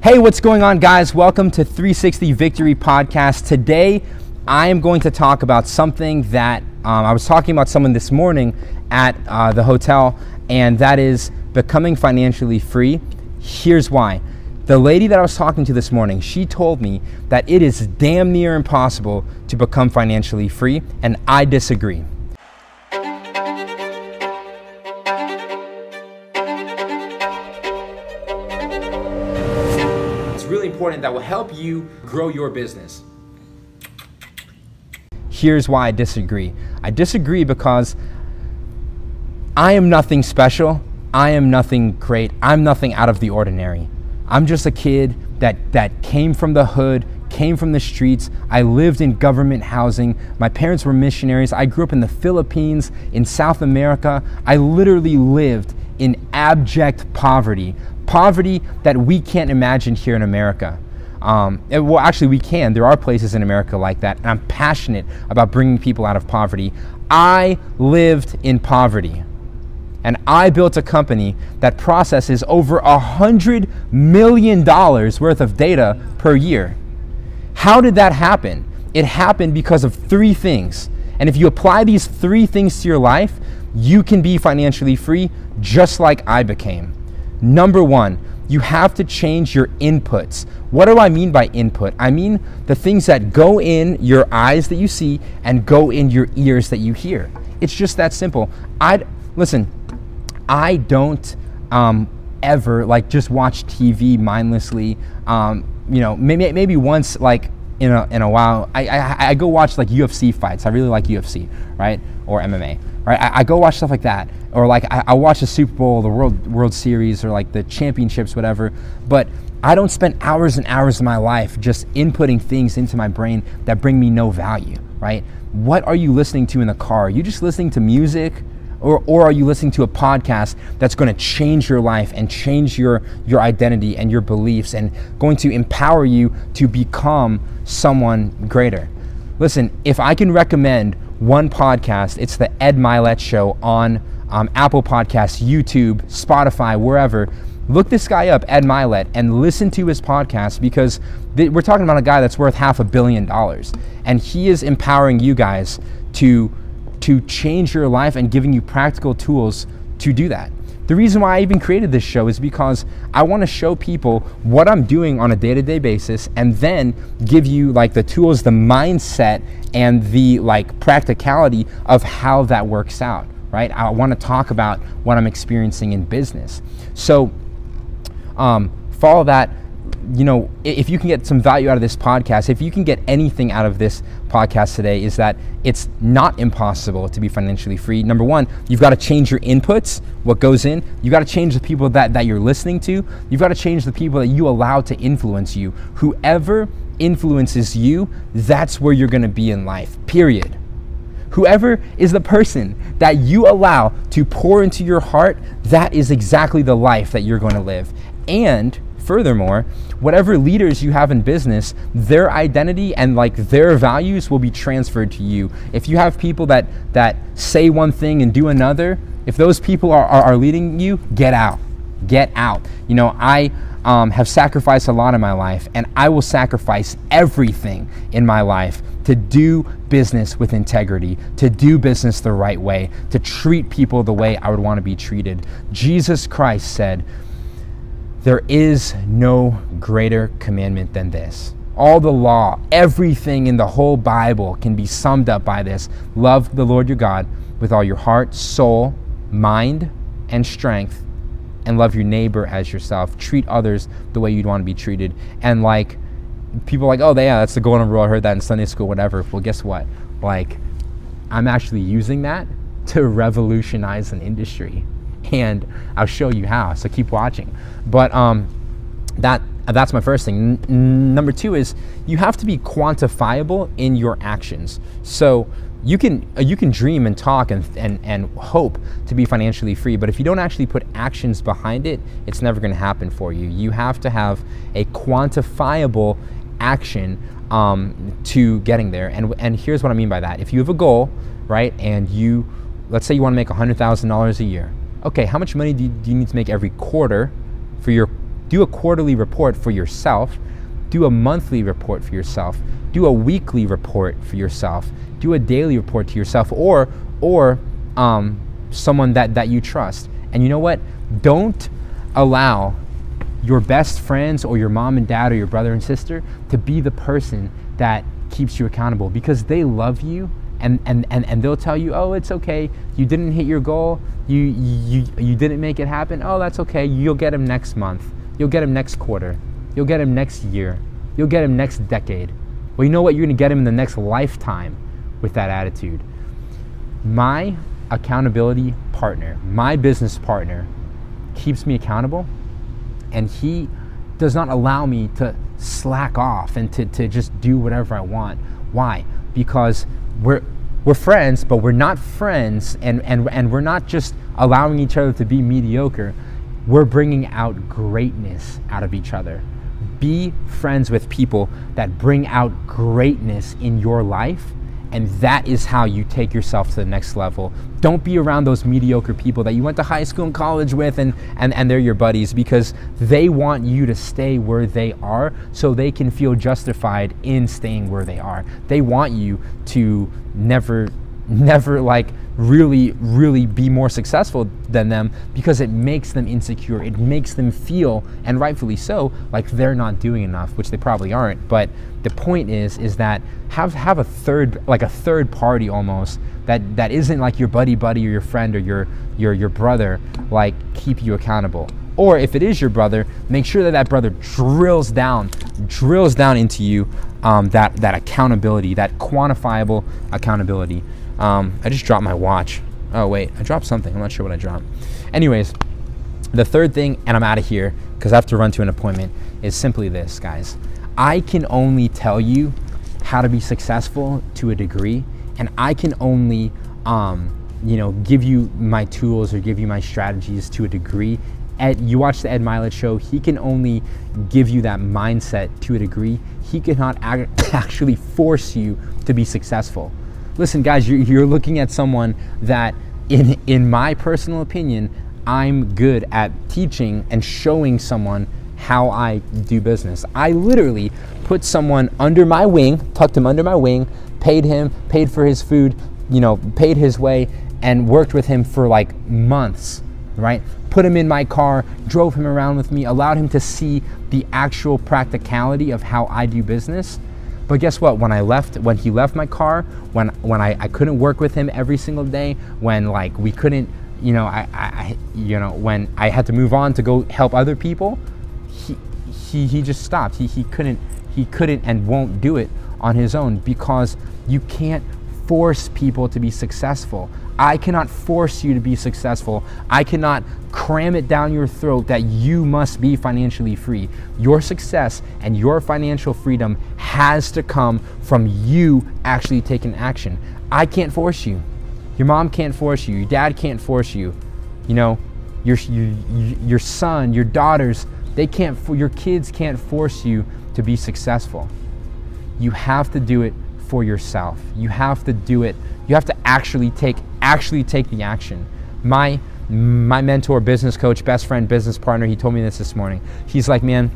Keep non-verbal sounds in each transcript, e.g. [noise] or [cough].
Hey, what's going on, guys? Welcome to 360 Victory Podcast. Today, I am going to talk about something that um, I was talking about someone this morning at uh, the hotel, and that is becoming financially free. Here's why. The lady that I was talking to this morning, she told me that it is damn near impossible to become financially free, and I disagree. Important that will help you grow your business. Here's why I disagree. I disagree because I am nothing special. I am nothing great. I'm nothing out of the ordinary. I'm just a kid that, that came from the hood, came from the streets. I lived in government housing. My parents were missionaries. I grew up in the Philippines, in South America. I literally lived in abject poverty, poverty that we can't imagine here in America. Um, well, actually, we can. There are places in America like that, and I'm passionate about bringing people out of poverty. I lived in poverty, and I built a company that processes over a hundred million dollars worth of data per year. How did that happen? It happened because of three things. And if you apply these three things to your life, you can be financially free just like I became. Number one, you have to change your inputs. What do I mean by input? I mean the things that go in your eyes that you see and go in your ears that you hear. It's just that simple. I listen. I don't um, ever like just watch TV mindlessly. Um, you know, maybe maybe once like in a in a while. I, I I go watch like UFC fights. I really like UFC, right? Or MMA, right? I, I go watch stuff like that, or like I, I watch the Super Bowl, the World World Series, or like the championships, whatever. But I don't spend hours and hours of my life just inputting things into my brain that bring me no value, right? What are you listening to in the car? Are you just listening to music? Or, or are you listening to a podcast that's going to change your life and change your, your identity and your beliefs and going to empower you to become someone greater? Listen, if I can recommend one podcast, it's the Ed Mylett Show on um, Apple Podcasts, YouTube, Spotify, wherever. Look this guy up, Ed Mylett, and listen to his podcast because th- we're talking about a guy that's worth half a billion dollars. And he is empowering you guys to to change your life and giving you practical tools to do that. The reason why I even created this show is because I want to show people what I'm doing on a day to day basis and then give you like the tools, the mindset, and the like practicality of how that works out, right? I want to talk about what I'm experiencing in business. So, um, follow that you know, if you can get some value out of this podcast, if you can get anything out of this podcast today, is that it's not impossible to be financially free. Number one, you've got to change your inputs, what goes in. You've got to change the people that, that you're listening to. You've got to change the people that you allow to influence you. Whoever influences you, that's where you're going to be in life, period. Whoever is the person that you allow to pour into your heart, that is exactly the life that you're going to live. And furthermore, whatever leaders you have in business, their identity and like their values will be transferred to you. If you have people that that say one thing and do another, if those people are, are, are leading you, get out. Get out. You know, I um, have sacrificed a lot in my life, and I will sacrifice everything in my life to do business with integrity, to do business the right way, to treat people the way I would want to be treated. Jesus Christ said, there is no greater commandment than this. All the law, everything in the whole Bible can be summed up by this love the Lord your God with all your heart, soul, mind, and strength, and love your neighbor as yourself. Treat others the way you'd want to be treated. And like, people like, oh, yeah, that's the golden rule. I heard that in Sunday school, whatever. Well, guess what? Like, I'm actually using that to revolutionize an industry and I'll show you how. So keep watching. But um, that that's my first thing. N- number two is you have to be quantifiable in your actions. So you can uh, you can dream and talk and, and and hope to be financially free, but if you don't actually put actions behind it, it's never going to happen for you. You have to have a quantifiable action um, to getting there. And and here's what I mean by that. If you have a goal, right, and you let's say you want to make $100,000 a year okay, how much money do you, do you need to make every quarter for your Do a quarterly report for yourself. Do a monthly report for yourself. Do a weekly report for yourself. Do a daily report to yourself, or or um, someone that that you trust. And you know what? Don't allow your best friends or your mom and dad or your brother and sister to be the person that keeps you accountable because they love you and, and, and, and they'll tell you, oh, it's okay. You didn't hit your goal. You, you, you didn't make it happen. Oh, that's okay. You'll get him next month. You'll get him next quarter. You'll get him next year. You'll get him next decade. Well, you know what? You're going to get him in the next lifetime with that attitude. My accountability partner, my business partner, keeps me accountable and he does not allow me to slack off and to, to just do whatever I want. Why? Because we're we're friends, but we're not friends and, and, and we're not just allowing each other to be mediocre. We're bringing out greatness out of each other. Be friends with people that bring out greatness in your life and that is how you take yourself to the next level. Don't be around those mediocre people that you went to high school and college with and, and, and they're your buddies because they want you to stay where they are so they can feel justified in staying where they are. They want you to never, never like really, really be more successful than them because it makes them insecure. It makes them feel, and rightfully so, like they're not doing enough, which they probably aren't. But the point is, is that have have a third, like a third party almost that that isn't like your buddy, buddy, or your friend, or your your your brother, like keep you accountable. Or if it is your brother, make sure that that brother drills down, drills down into you um, that that accountability, that quantifiable accountability. Um, I just dropped my watch. Oh, wait, I dropped something. I'm not sure what I dropped. Anyways, the third thing, and I'm out of here because I have to run to an appointment, is simply this, guys. I can only tell you how to be successful to a degree, and I can only, um, you know, give you my tools or give you my strategies to a degree. Ed, you watch the Ed Mylett show, he can only give you that mindset to a degree. He cannot ag- [coughs] actually force you to be successful listen, guys, you're, you're looking at someone that, in, in my personal opinion, I'm good at teaching and showing someone how I do business. I literally put someone under my wing, tucked him under my wing, paid him, paid for his food, you know, paid his way, and worked with him for like months, right? Put him in my car, drove him around with me, allowed him to see the actual practicality of how I do business. But guess what? When I left, when he left my car, when when I, I couldn't work with him every single day, when like we couldn't, you know, I, I you know, when I had to move on to go help other people, he he he just stopped. He he couldn't he couldn't and won't do it on his own because you can't force people to be successful. I cannot force you to be successful. I cannot cram it down your throat that you must be financially free. Your success and your financial freedom has to come from you actually taking action. I can't force you. Your mom can't force you. Your dad can't force you. You know, your, your, your son, your daughters, they can't, your kids can't force you to be successful. You have to do it for yourself. You have to do it. You have to actually take actually take the action. My my mentor, business coach, best friend, business partner, he told me this this morning. He's like, "Man,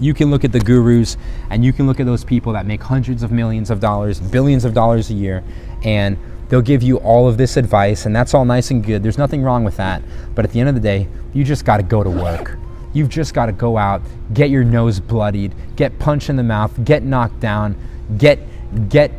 you can look at the gurus and you can look at those people that make hundreds of millions of dollars, billions of dollars a year, and they'll give you all of this advice, and that's all nice and good. There's nothing wrong with that. But at the end of the day, you just got to go to work. You've just got to go out, get your nose bloodied, get punched in the mouth, get knocked down, get get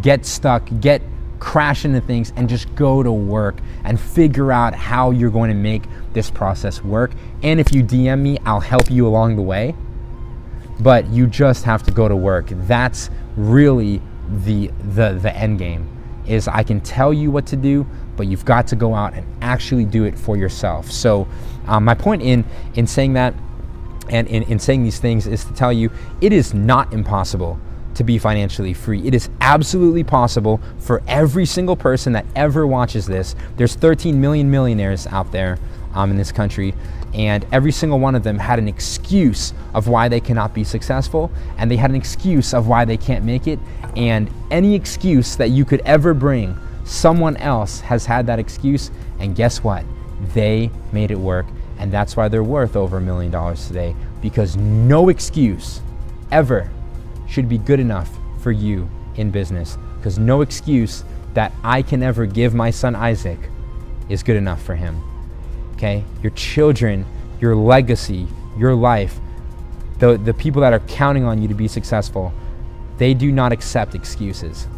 get stuck, get crash into things and just go to work and figure out how you're going to make this process work. And if you DM me, I'll help you along the way. But you just have to go to work. That's really the the the end game is I can tell you what to do, but you've got to go out and actually do it for yourself. So um, my point in in saying that and in, in saying these things is to tell you it is not impossible to be financially free. It is absolutely possible for every single person that ever watches this. There's 13 million millionaires out there um, in this country, and every single one of them had an excuse of why they cannot be successful, and they had an excuse of why they can't make it. And any excuse that you could ever bring, someone else has had that excuse, and guess what? They made it work And that's why they're worth over a million dollars today because no excuse ever should be good enough for you in business. Because no excuse that I can ever give my son Isaac is good enough for him. Okay? Your children, your legacy, your life, the, the people that are counting on you to be successful, they do not accept excuses.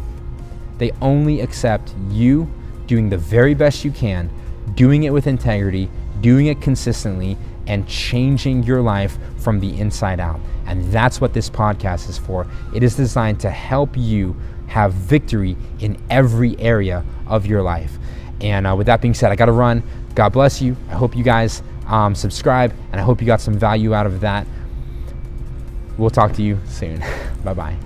They only accept you doing the very best you can, doing it with integrity, doing it consistently, and changing your life from the inside out. And that's what this podcast is for. It is designed to help you have victory in every area of your life. And uh, with that being said, I got to run. God bless you. I hope you guys um, subscribe, and I hope you got some value out of that. We'll talk to you soon. [laughs] bye bye.